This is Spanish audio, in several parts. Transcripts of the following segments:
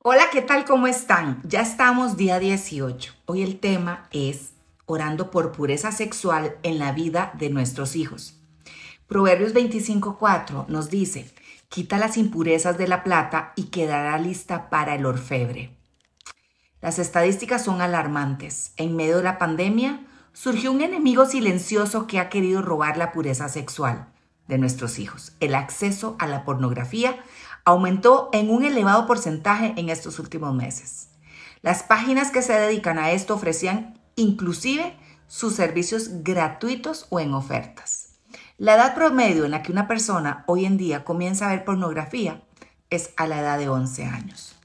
Hola, ¿qué tal? ¿Cómo están? Ya estamos día 18. Hoy el tema es orando por pureza sexual en la vida de nuestros hijos. Proverbios 25:4 nos dice, quita las impurezas de la plata y quedará lista para el orfebre. Las estadísticas son alarmantes. En medio de la pandemia surgió un enemigo silencioso que ha querido robar la pureza sexual de nuestros hijos. El acceso a la pornografía aumentó en un elevado porcentaje en estos últimos meses. Las páginas que se dedican a esto ofrecían inclusive sus servicios gratuitos o en ofertas. La edad promedio en la que una persona hoy en día comienza a ver pornografía es a la edad de 11 años.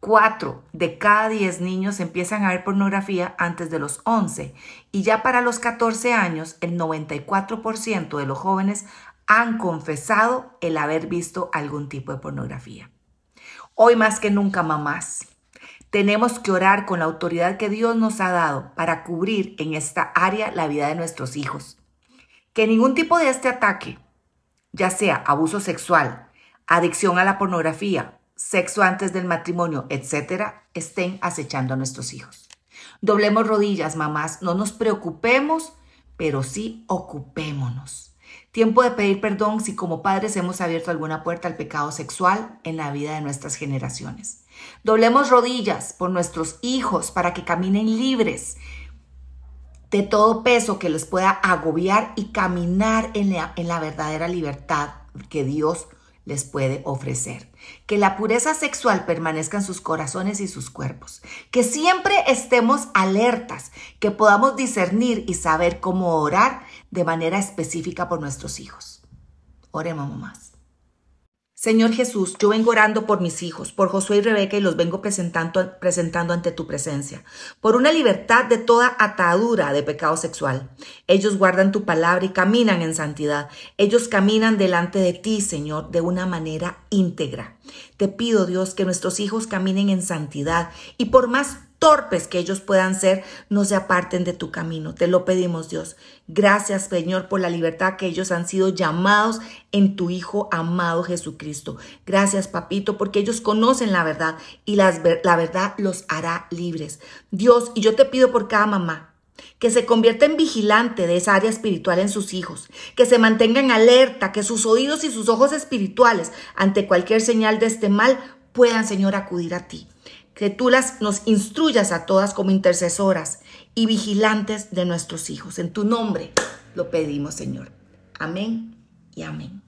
Cuatro de cada 10 niños empiezan a ver pornografía antes de los 11 y ya para los 14 años el 94% de los jóvenes han confesado el haber visto algún tipo de pornografía. Hoy más que nunca, mamás, tenemos que orar con la autoridad que Dios nos ha dado para cubrir en esta área la vida de nuestros hijos. Que ningún tipo de este ataque, ya sea abuso sexual, adicción a la pornografía, sexo antes del matrimonio, etcétera, estén acechando a nuestros hijos. Doblemos rodillas, mamás, no nos preocupemos, pero sí ocupémonos. Tiempo de pedir perdón si como padres hemos abierto alguna puerta al pecado sexual en la vida de nuestras generaciones. Doblemos rodillas por nuestros hijos para que caminen libres de todo peso que les pueda agobiar y caminar en la, en la verdadera libertad que Dios les puede ofrecer. Que la pureza sexual permanezca en sus corazones y sus cuerpos. Que siempre estemos alertas, que podamos discernir y saber cómo orar de manera específica por nuestros hijos. Oremos más. Señor Jesús, yo vengo orando por mis hijos, por Josué y Rebeca y los vengo presentando, presentando ante tu presencia, por una libertad de toda atadura de pecado sexual. Ellos guardan tu palabra y caminan en santidad. Ellos caminan delante de ti, Señor, de una manera íntegra. Te pido, Dios, que nuestros hijos caminen en santidad y por más torpes que ellos puedan ser, no se aparten de tu camino. Te lo pedimos, Dios. Gracias, Señor, por la libertad que ellos han sido llamados en tu Hijo amado Jesucristo. Gracias, Papito, porque ellos conocen la verdad y la verdad los hará libres. Dios, y yo te pido por cada mamá que se convierta en vigilante de esa área espiritual en sus hijos, que se mantengan alerta, que sus oídos y sus ojos espirituales ante cualquier señal de este mal puedan, Señor, acudir a ti que tú las nos instruyas a todas como intercesoras y vigilantes de nuestros hijos. En tu nombre lo pedimos, Señor. Amén y amén.